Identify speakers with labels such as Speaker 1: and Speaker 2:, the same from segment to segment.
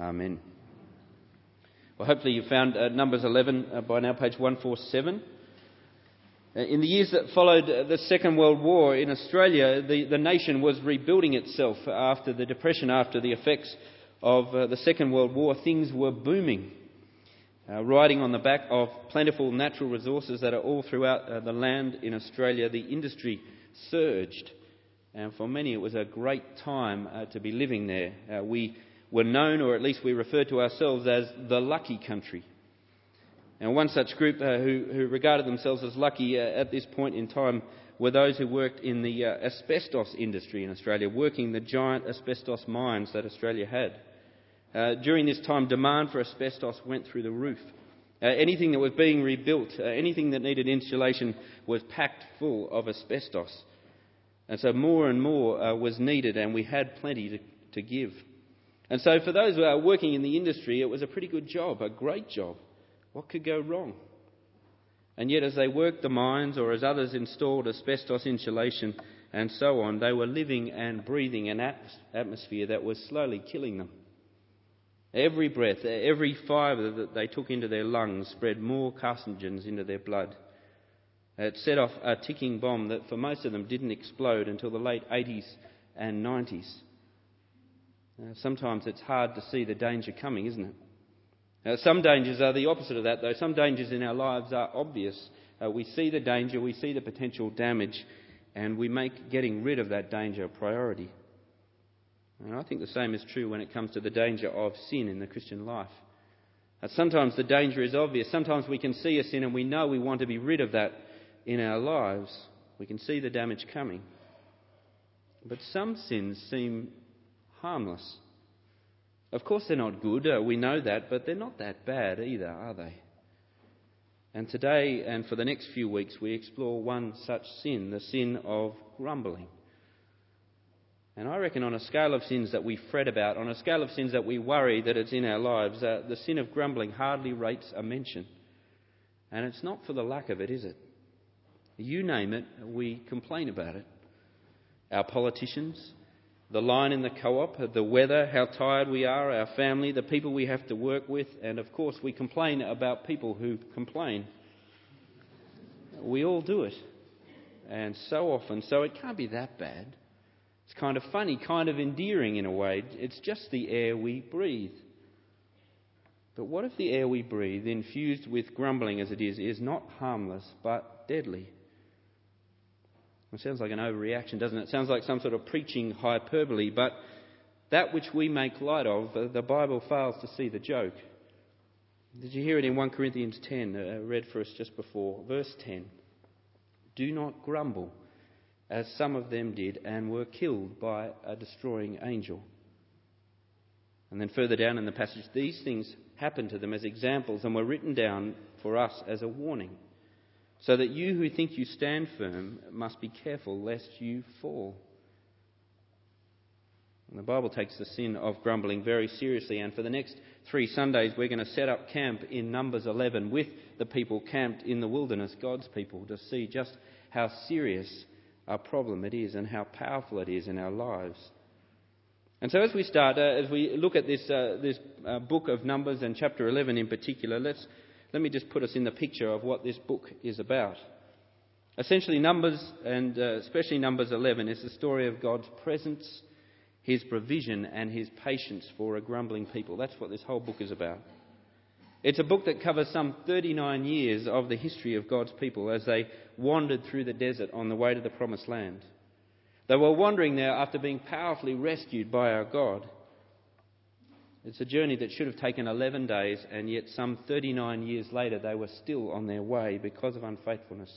Speaker 1: Amen. Well, hopefully you found uh, Numbers 11 uh, by now, page 147. Uh, in the years that followed uh, the Second World War in Australia, the, the nation was rebuilding itself after the Depression, after the effects of uh, the Second World War. Things were booming. Uh, riding on the back of plentiful natural resources that are all throughout uh, the land in Australia, the industry surged. And for many, it was a great time uh, to be living there. We were known, or at least we referred to ourselves as the lucky country. And one such group uh, who, who, regarded themselves as lucky uh, at this point in time were those who worked in the asbestos industry in Australia, working the giant asbestos mines that Australia had. Uh, during this time, demand for asbestos went through the roof. Uh, anything that was being rebuilt, uh, anything that needed insulation, was packed full of asbestos. And so more and more uh, was needed, and we had plenty to, to give. And so for those who are working in the industry, it was a pretty good job, a great job. What could go wrong? And yet, as they worked the mines, or as others installed asbestos insulation and so on, they were living and breathing an atmosphere that was slowly killing them. Every breath, every fibre that they took into their lungs spread more carcinogens into their blood. It set off a ticking bomb that for most of them didn't explode until the late 80s and 90s. Uh, sometimes it's hard to see the danger coming, isn't it? Uh, some dangers are the opposite of that, though. Some dangers in our lives are obvious. Uh, we see the danger, we see the potential damage, and we make getting rid of that danger a priority. And I think the same is true when it comes to the danger of sin in the Christian life. Uh, sometimes the danger is obvious. Sometimes we can see a sin and we know we want to be rid of that in our lives. We can see the damage coming. But some sins seem harmless. Of course, they're not good, uh, we know that, but they're not that bad either, are they? And today and for the next few weeks, we explore one such sin, the sin of grumbling. And I reckon on a scale of sins that we fret about, on a scale of sins that we worry that it's in our lives, uh, the sin of grumbling hardly rates a mention. And it's not for the lack of it, is it? You name it, we complain about it. Our politicians, the line in the co op, the weather, how tired we are, our family, the people we have to work with, and of course we complain about people who complain. We all do it. And so often, so it can't be that bad. It's kind of funny, kind of endearing in a way. It's just the air we breathe. But what if the air we breathe, infused with grumbling as it is, is not harmless but deadly? It sounds like an overreaction, doesn't it? It sounds like some sort of preaching hyperbole, but that which we make light of, the Bible fails to see the joke. Did you hear it in 1 Corinthians 10, uh, read for us just before? Verse 10 Do not grumble as some of them did, and were killed by a destroying angel. And then further down in the passage, these things happened to them as examples and were written down for us as a warning, so that you who think you stand firm must be careful lest you fall. And the Bible takes the sin of grumbling very seriously, and for the next three Sundays, we're going to set up camp in Numbers 11 with the people camped in the wilderness, God's people, to see just how serious a problem it is and how powerful it is in our lives. And so, as we start, uh, as we look at this, uh, this uh, book of Numbers and chapter 11 in particular, let's, let me just put us in the picture of what this book is about. Essentially, Numbers, and uh, especially Numbers 11, is the story of God's presence, His provision, and His patience for a grumbling people. That's what this whole book is about. It's a book that covers some 39 years of the history of God's people as they wandered through the desert on the way to the promised land. They were wandering there after being powerfully rescued by our God. It's a journey that should have taken 11 days, and yet some 39 years later they were still on their way because of unfaithfulness.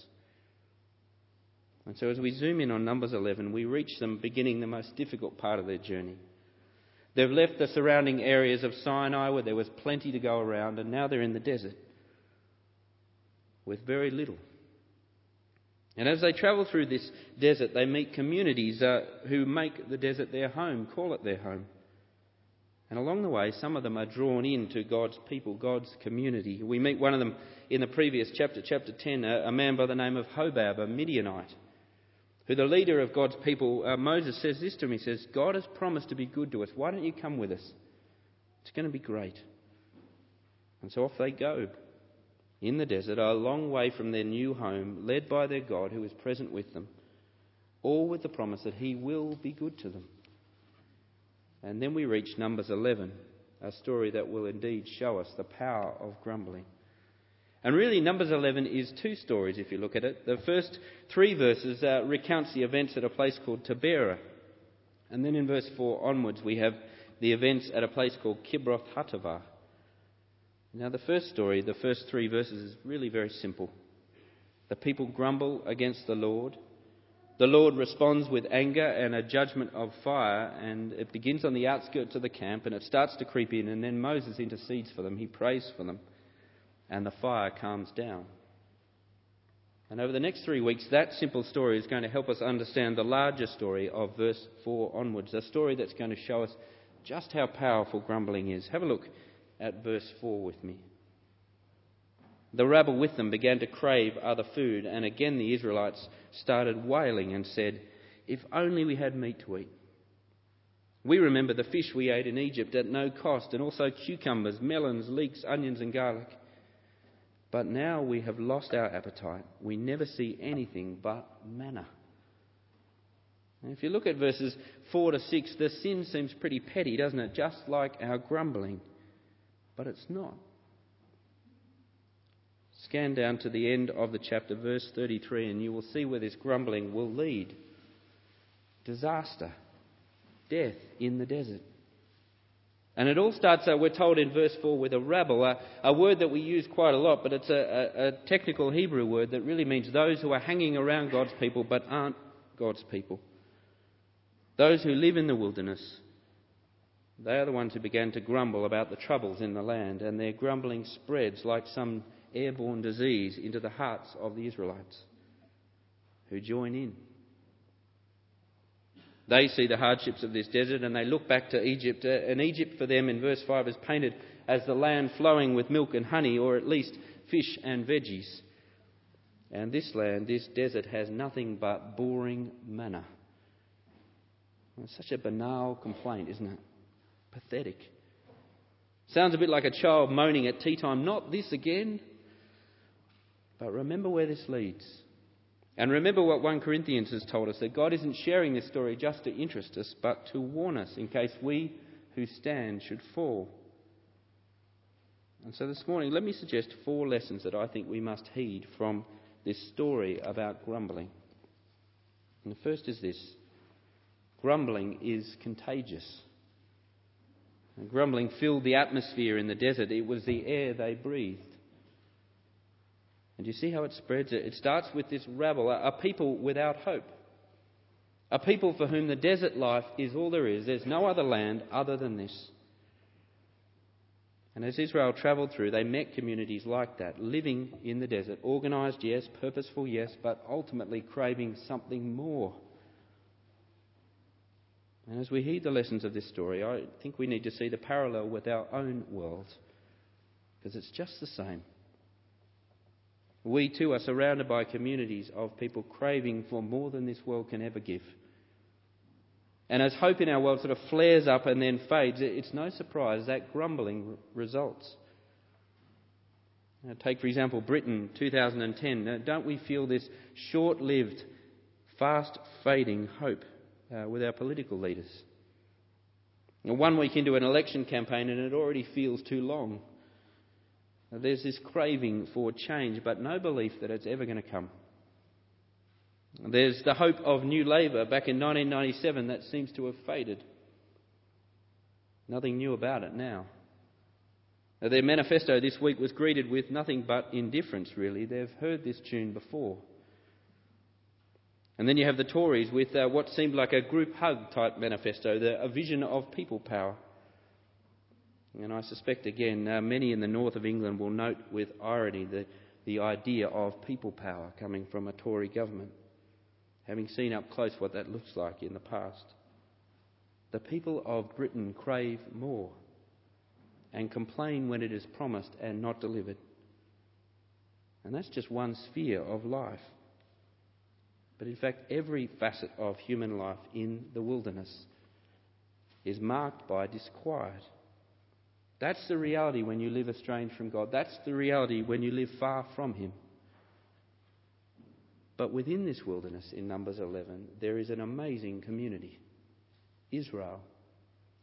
Speaker 1: And so, as we zoom in on Numbers 11, we reach them beginning the most difficult part of their journey. They've left the surrounding areas of Sinai where there was plenty to go around, and now they're in the desert with very little. And as they travel through this desert, they meet communities uh, who make the desert their home, call it their home. And along the way, some of them are drawn into God's people, God's community. We meet one of them in the previous chapter, chapter 10, a, man by the name of Hobab, a Midianite who the leader of God's people, uh, Moses, says this to him. He says, God has promised to be good to us. Why don't you come with us? It's going to be great. And so off they go in the desert, a long way from their new home, led by their God who is present with them, all with the promise that He will be good to them. And then we reach Numbers 11, a story that will indeed show us the power of grumbling. And really, Numbers 11 is two stories if you look at it. The first three verses uh, recounts the events at a place called Taberah. And then in verse 4 onwards, we have the events at a place called Kibroth Hattaavah. Now, the first story, the first three verses, is really very simple. The people grumble against the Lord. The Lord responds with anger and a judgment of fire, and it begins on the outskirts of the camp and it starts to creep in, and then Moses intercedes for them. He prays for them, and the fire calms down. And over the next three weeks, that simple story is going to help us understand the larger story of verse 4 onwards, a story that's going to show us just how powerful grumbling is. Have a look at verse 4 with me. The rabble with them began to crave other food, and again the Israelites started wailing and said, If only we had meat to eat. We remember the fish we ate in Egypt at no cost, and also cucumbers, melons, leeks, onions, and garlic. But now we have lost our appetite. We never see anything but manna. If you look at verses 4 to 6, the sin seems pretty petty, doesn't it? Just like our grumbling. But it's not. Scan down to the end of the chapter, verse 33, and you will see where this grumbling will lead disaster, death in the desert. And it all starts, uh, we're told in verse 4, with a rabble, uh, a word that we use quite a lot, but it's a, a, a technical Hebrew word that really means those who are hanging around God's people but aren't God's people. Those who live in the wilderness. They are the ones who began to grumble about the troubles in the land, and their grumbling spreads like some airborne disease into the hearts of the Israelites who join in. They see the hardships of this desert and they look back to Egypt. Uh, and Egypt, for them, in verse 5, is painted as the land flowing with milk and honey, or at least fish and veggies. And this land, this desert, has nothing but boring manna. It's such a banal complaint, isn't it? Pathetic. Sounds a bit like a child moaning at tea time, not this again. But remember where this leads. And remember what 1 Corinthians has told us that God isn't sharing this story just to interest us, but to warn us in case we who stand should fall. And so this morning, let me suggest four lessons that I think we must heed from this story about grumbling. And the first is this grumbling is contagious. And grumbling filled the atmosphere in the desert, it was the air they breathed. And you see how it spreads? It starts with this rabble, a people without hope. A people for whom the desert life is all there is. There's no other land other than this. And as Israel travelled through, they met communities like that, living in the desert, organised, yes, purposeful, yes, but ultimately craving something more. And as we heed the lessons of this story, I think we need to see the parallel with our own world, because it's just the same. We too are surrounded by communities of people craving for more than this world can ever give. And as hope in our world sort of flares up and then fades, it's no surprise that grumbling results. Now, take, for example, Britain 2010. Now, don't we feel this short lived, fast fading hope uh, with our political leaders? Now, one week into an election campaign, and it already feels too long. There's this craving for change, but no belief that it's ever going to come. There's the hope of New Labour back in 1997 that seems to have faded. Nothing new about it now. Their manifesto this week was greeted with nothing but indifference, really. They've heard this tune before. And then you have the Tories with uh, what seemed like a group hug type manifesto, the, a vision of people power. And I suspect, again, uh, many in the north of England will note with irony the, the idea of people power coming from a Tory government, having seen up close what that looks like in the past. The people of Britain crave more and complain when it is promised and not delivered. And that's just one sphere of life. But in fact, every facet of human life in the wilderness is marked by disquiet That's the reality when you live estranged from God. That's the reality when you live far from Him. But within this wilderness in Numbers 11, there is an amazing community Israel.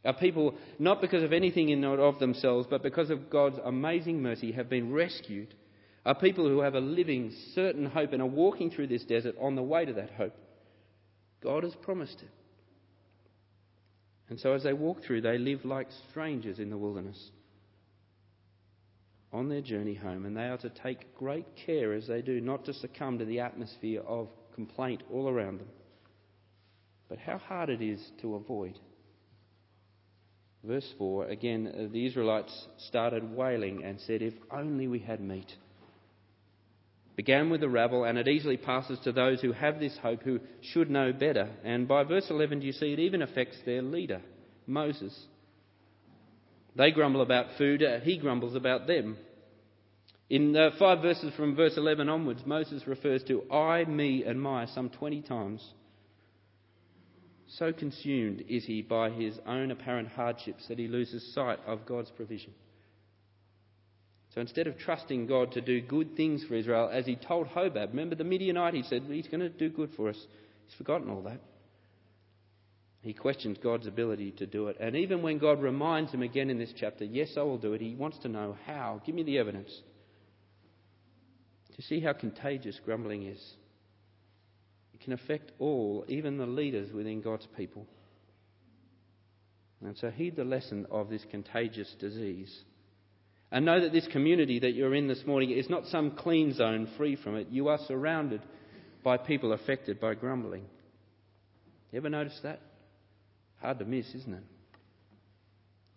Speaker 1: Our people, not because of anything in and of themselves, but because of God's amazing mercy, have been rescued. Are people who have a living, certain hope and are walking through this desert on the way to that hope. God has promised it. And so as they walk through, they live like strangers in the wilderness on their journey home, and they are to take great care as they do not to succumb to the atmosphere of complaint all around them. But how hard it is to avoid. Verse 4 again, the Israelites started wailing and said, If only we had meat. Began with the rabble, and it easily passes to those who have this hope, who should know better. And by verse 11, do you see it even affects their leader, Moses. They grumble about food, uh, he grumbles about them. In uh, five verses from verse 11 onwards, Moses refers to I, me, and my some 20 times. So consumed is he by his own apparent hardships that he loses sight of God's provision. So instead of trusting God to do good things for Israel, as he told Hobab, remember the Midianite, he said, He's going to do good for us. He's forgotten all that. He questions God's ability to do it. And even when God reminds him again in this chapter, Yes, I will do it, he wants to know how. Give me the evidence. To see how contagious grumbling is. It can affect all, even the leaders within God's people. And so heed the lesson of this contagious disease. And know that this community that you're in this morning is not some clean zone free from it. You are surrounded by people affected by grumbling. You ever notice that? Hard to miss, isn't it?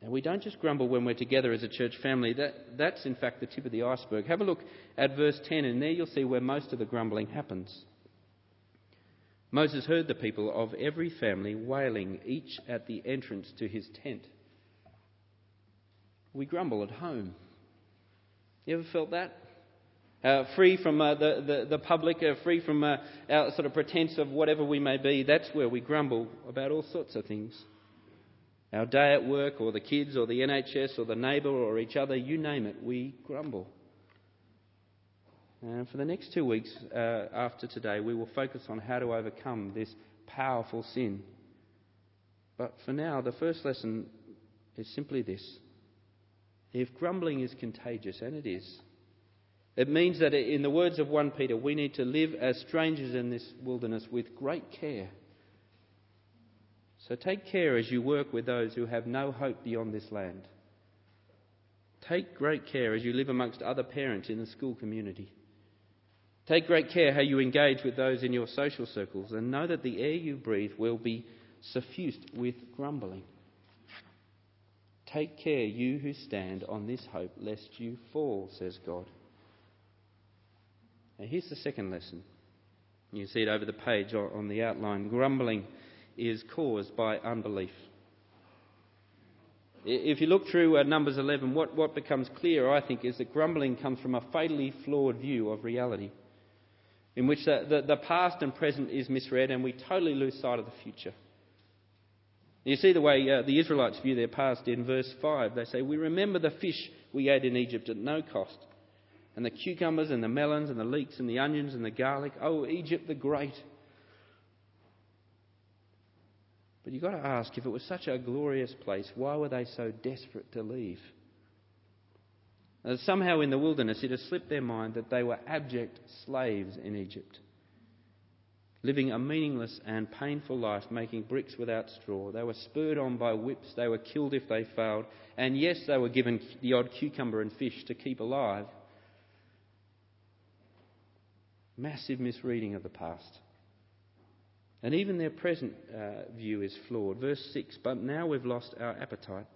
Speaker 1: And we don't just grumble when we're together as a church family. That, that's, in fact, the tip of the iceberg. Have a look at verse 10, and there you'll see where most of the grumbling happens. Moses heard the people of every family wailing, each at the entrance to his tent. We grumble at home. You ever felt that? Uh, free from uh, the, the, the, public, uh, free from uh, our sort of pretense of whatever we may be, that's where we grumble about all sorts of things. Our day at work, or the kids, or the NHS, or the neighbour, or each other, you name it, we grumble. And for the next two weeks uh, after today, we will focus on how to overcome this powerful sin. But for now, the first lesson is simply this. If grumbling is contagious, and it is, it means that, in the words of 1 Peter, we need to live as strangers in this wilderness with great care. So take care as you work with those who have no hope beyond this land. Take great care as you live amongst other parents in the school community. Take great care how you engage with those in your social circles and know that the air you breathe will be suffused with grumbling. Take care, you who stand on this hope, lest you fall, says God. Now, here's the second lesson. You see it over the page on the outline. Grumbling is caused by unbelief. If you look through uh, Numbers 11, what, what becomes clear, I think, is that grumbling comes from a fatally flawed view of reality in which the, the, the, past and present is misread and we totally lose sight of the future. You see the way uh, the Israelites view their past in verse 5. They say, We remember the fish we ate in Egypt at no cost, and the cucumbers and the melons and the leeks and the onions and the garlic. Oh, Egypt the great. But you've got to ask if it was such a glorious place, why were they so desperate to leave? Uh, somehow in the wilderness, it has slipped their mind that they were abject slaves in Egypt, living a meaningless and painful life, making bricks without straw. They were spurred on by whips, they were killed if they failed, and yes, they were given the odd cucumber and fish to keep alive. Massive misreading of the past. And even their present uh, view is flawed. Verse 6 But now we've lost our appetite.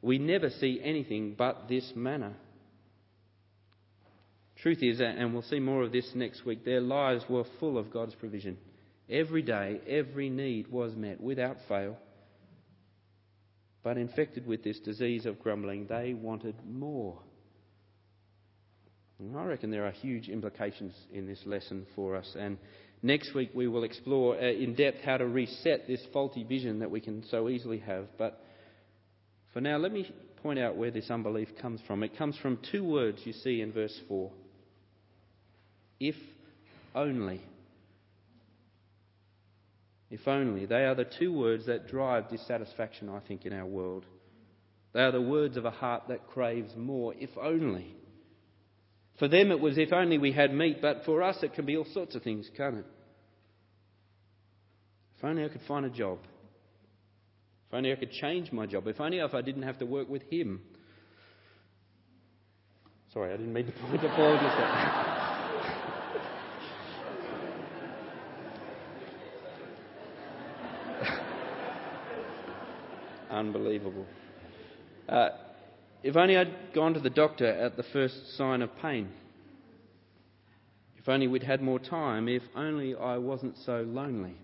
Speaker 1: We never see anything but this manna. Truth is, and we'll see more of this next week, their lives were full of God's provision. Every day, every need was met without fail. But infected with this disease of grumbling, they wanted more. And I reckon there are huge implications in this lesson for us. And next week we will explore uh, in depth how to reset this faulty vision that we can so easily have. But for now, let me point out where this unbelief comes from. It comes from two words you see in verse 4 if only. If only. They are the two words that drive dissatisfaction, I think, in our world. They are the words of a heart that craves more. If only. For them it was if only we had meat, but for us it can be all sorts of things, can't it? If only I could find a job. If only I could change my job. If only if I didn't have to work with him. Sorry, I didn't mean to point to Paul just Unbelievable. Uh, if only I'd gone to the doctor at the first sign of pain. If only we'd had more time. If only I wasn't so lonely.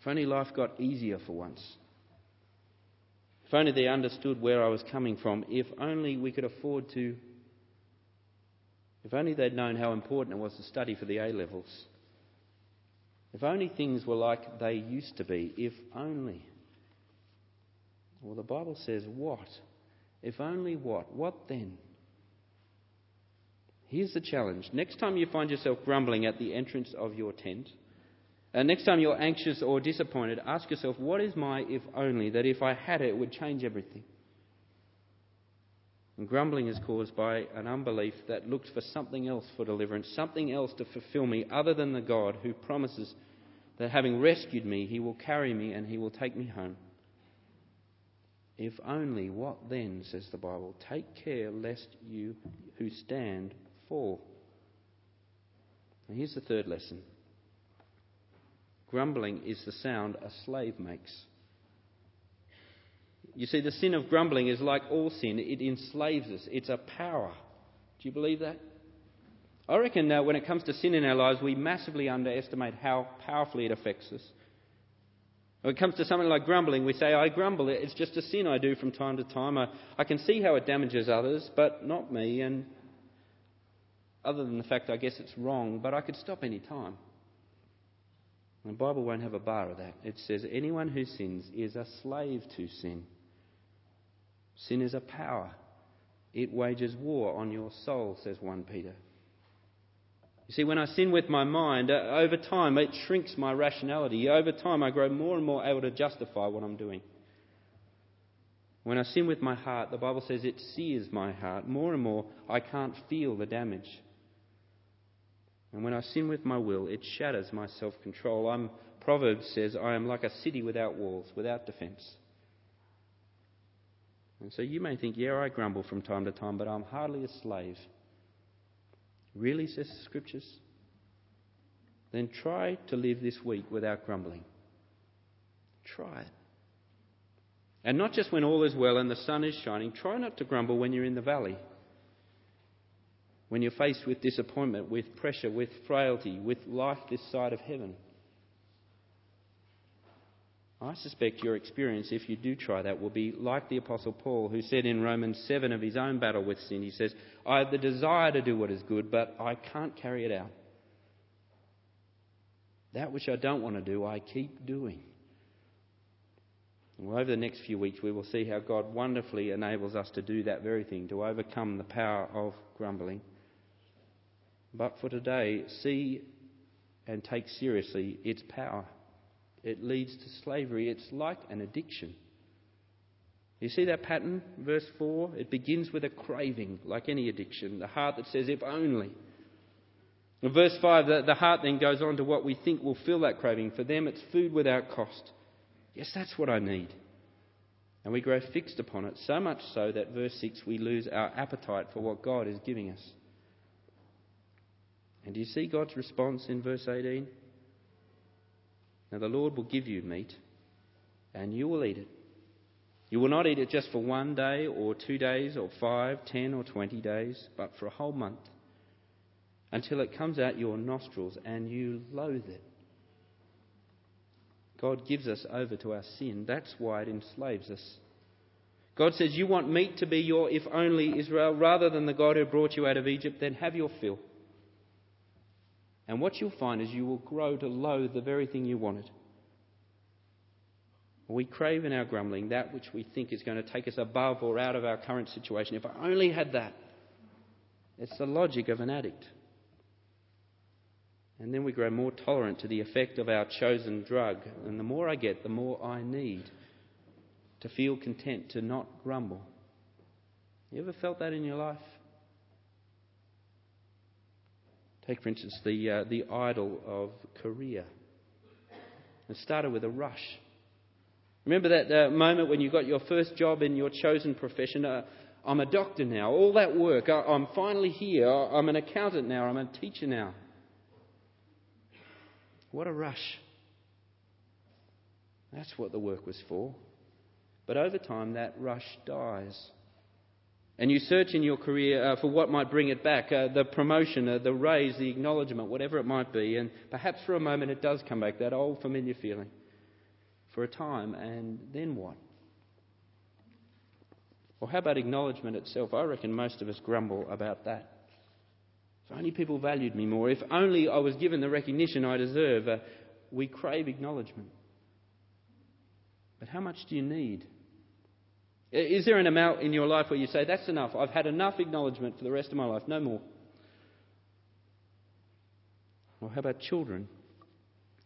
Speaker 1: If only life got easier for once. If only they understood where I was coming from. If only we could afford to. If only they'd known how important it was to study for the A levels. If only things were like they used to be. If only. Well, the Bible says, what? If only what? What then? Here's the challenge. Next time you find yourself grumbling at the entrance of your tent, and next time you're anxious or disappointed, ask yourself, what is my if only that if I had it, it would change everything? And grumbling is caused by an unbelief that looks for something else for deliverance, something else to fulfill me other than the God who promises that having rescued me, he will carry me and he will take me home. If only, what then, says the Bible? Take care lest you who stand fall. Now here's the third lesson Grumbling is the sound a slave makes. You see, the sin of grumbling is like all sin, it enslaves us. It's a power. Do you believe that? I reckon now, when it comes to sin in our lives, we massively underestimate how powerfully it affects us. When it comes to something like grumbling, we say, I grumble, it's just a sin I do from time to time. I, I can see how it damages others, but not me. And other than the fact I guess it's wrong, but I could stop any time. The Bible won't have a bar of that. It says, anyone who sins is a slave to sin. Sin is a power. It wages war on your soul, says 1 Peter. You see, when I sin with my mind, uh, over time it shrinks my rationality. Over time I grow more and more able to justify what I'm doing. When I sin with my heart, the Bible says it sears my heart. More and more I can't feel the damage. And when I sin with my will, it shatters my self control. I'm, Proverbs says, I am like a city without walls, without defence. And so you may think, yeah, I grumble from time to time, but I'm hardly a slave. Really, says the Scriptures? Then try to live this week without grumbling. Try it. And not just when all is well and the sun is shining. Try not to grumble when you're in the valley when you're faced with disappointment, with pressure, with frailty, with life this side of heaven. I suspect your experience, if you do try that, will be like the Apostle Paul, who said in Romans 7 of his own battle with sin, he says, I have the desire to do what is good, but I can't carry it out. That which I don't want to do, I keep doing. Well, over the next few weeks, we will see how God wonderfully enables us to do that very thing, to overcome the power of grumbling. But for today, see and take seriously its power. It leads to slavery. It's like an addiction. You see that pattern, verse 4? It begins with a craving, like any addiction, the heart that says, if only. In verse 5, the, the heart then goes on to what we think will fill that craving. For them, it's food without cost. Yes, that's what I need. And we grow fixed upon it, so much so that, verse 6, we lose our appetite for what God is giving us. And do you see God's response in verse 18? Now the Lord will give you meat, and you will eat it. You will not eat it just for one day, or two days, or five, ten, or twenty days, but for a whole month, until it comes out your nostrils and you loathe it. God gives us over to our sin. That's why it enslaves us. God says, You want meat to be your if only Israel, rather than the God who brought you out of Egypt, then have your fill. And what you'll find is you will grow to loathe the very thing you wanted. We crave in our grumbling that which we think is going to take us above or out of our current situation. If I only had that. It's the logic of an addict. And then we grow more tolerant to the effect of our chosen drug. And the more I get, the more I need to feel content, to not grumble. You ever felt that in your life? Take, for instance, the, uh, the idol of career. It started with a rush. Remember that uh, moment when you got your first job in your chosen profession? Uh, I'm a doctor now. All that work. I, I'm finally here. I'm an accountant now. I'm a teacher now. What a rush. That's what the work was for. But over time, that rush dies. And you search in your career uh, for what might bring it back uh, the promotion, uh, the raise, the acknowledgement, whatever it might be. And perhaps for a moment it does come back, that old familiar feeling for a time. And then what? Or how about acknowledgement itself? I reckon most of us grumble about that. If only people valued me more, if only I was given the recognition I deserve. Uh, we crave acknowledgement. But how much do you need? Is there an amount in your life where you say, That's enough, I've had enough acknowledgement for the rest of my life, no more? Or how about children?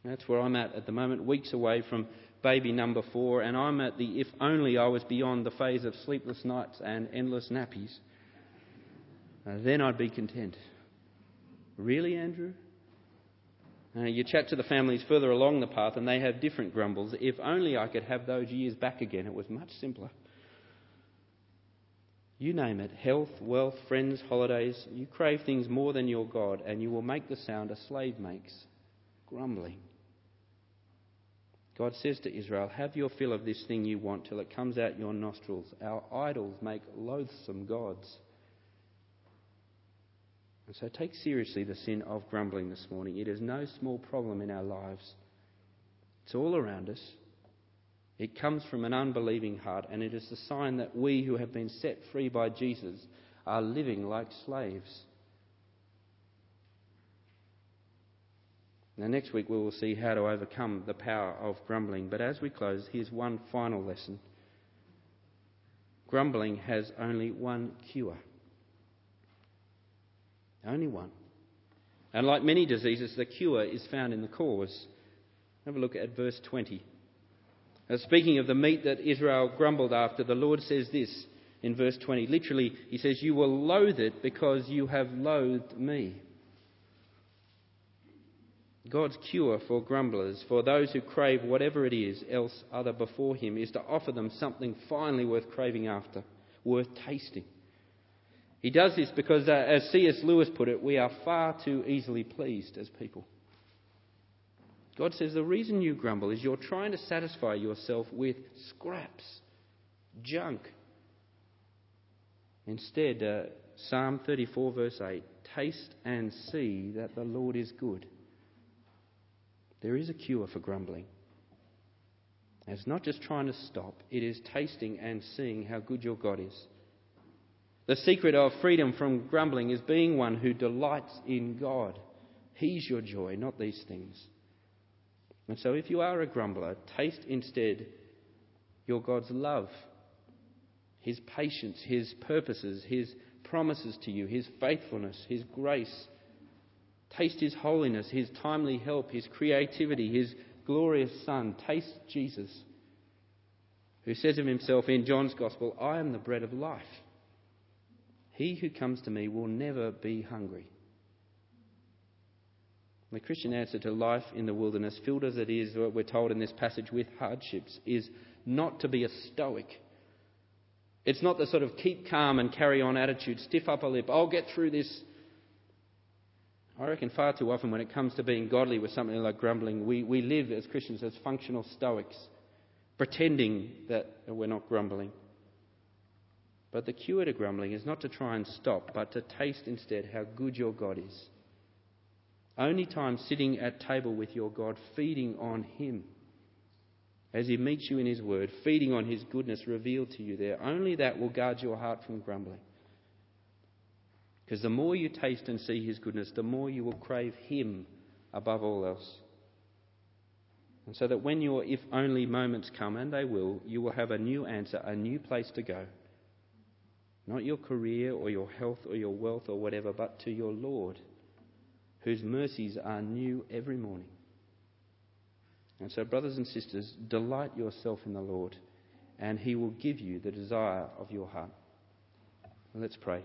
Speaker 1: That's where I'm at at the moment, weeks away from baby number four, and I'm at the if only I was beyond the phase of sleepless nights and endless nappies. Uh, then I'd be content. Really, Andrew? Uh, you chat to the families further along the path, and they have different grumbles. If only I could have those years back again, it was much simpler. You name it health, wealth, friends, holidays. You crave things more than your God, and you will make the sound a slave makes grumbling. God says to Israel, Have your fill of this thing you want till it comes out your nostrils. Our idols make loathsome gods. And so take seriously the sin of grumbling this morning. It is no small problem in our lives, it's all around us. It comes from an unbelieving heart, and it is the sign that we who have been set free by Jesus are living like slaves. Now, next week we will see how to overcome the power of grumbling. But as we close, here's one final lesson grumbling has only one cure. Only one. And like many diseases, the cure is found in the cause. Have a look at verse 20. Now, speaking of the meat that Israel grumbled after, the Lord says this in verse 20. Literally, He says, You will loathe it because you have loathed me. God's cure for grumblers, for those who crave whatever it is else other before Him, is to offer them something finally worth craving after, worth tasting. He does this because, uh, as C.S. Lewis put it, we are far too easily pleased as people. God says the reason you grumble is you're trying to satisfy yourself with scraps, junk. Instead, uh, Psalm 34, verse 8 Taste and see that the Lord is good. There is a cure for grumbling. it's not just trying to stop, it is tasting and seeing how good your God is. The secret of freedom from grumbling is being one who delights in God. He's your joy, not these things. And so, if you are a grumbler, taste instead your God's love, His patience, His purposes, His promises to you, His faithfulness, His grace. Taste His holiness, His timely help, His creativity, His glorious Son. Taste Jesus, who says of Himself in John's Gospel, I am the bread of life. He who comes to me will never be hungry. The Christian answer to life in the wilderness, filled as it is, we're told in this passage, with hardships, is not to be a stoic. It's not the sort of keep calm and carry on attitude, stiff upper lip, I'll get through this. I reckon far too often when it comes to being godly with something like grumbling, we, we live as Christians as functional stoics, pretending that we're not grumbling. But the cure to grumbling is not to try and stop, but to taste instead how good your God is only time sitting at table with your God, feeding on Him as He meets you in His Word, feeding on His goodness revealed to you there. Only that will guard your heart from grumbling. Because the more you taste and see His goodness, the more you will crave Him above all else. And so that when your if only moments come, and they will, you will have a new answer, a new place to go. Not your career or your health or your wealth or whatever, but to your Lord, whose mercies are new every morning. And so, brothers and sisters, delight yourself in the Lord, and He will give you the desire of your heart. Let's pray.